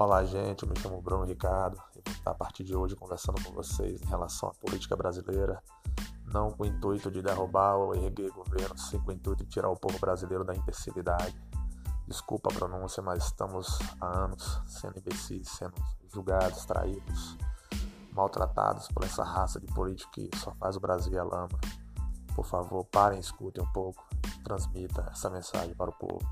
Olá, gente. Eu me chamo Bruno Ricardo e vou estar a partir de hoje conversando com vocês em relação à política brasileira, não com o intuito de derrubar ou erguer governo, sim com o intuito de tirar o povo brasileiro da imbecilidade. Desculpa a pronúncia, mas estamos há anos sendo imbecis, sendo julgados, traídos, maltratados por essa raça de político que só faz o Brasil a lama. Por favor, parem, escutem um pouco, transmita essa mensagem para o povo.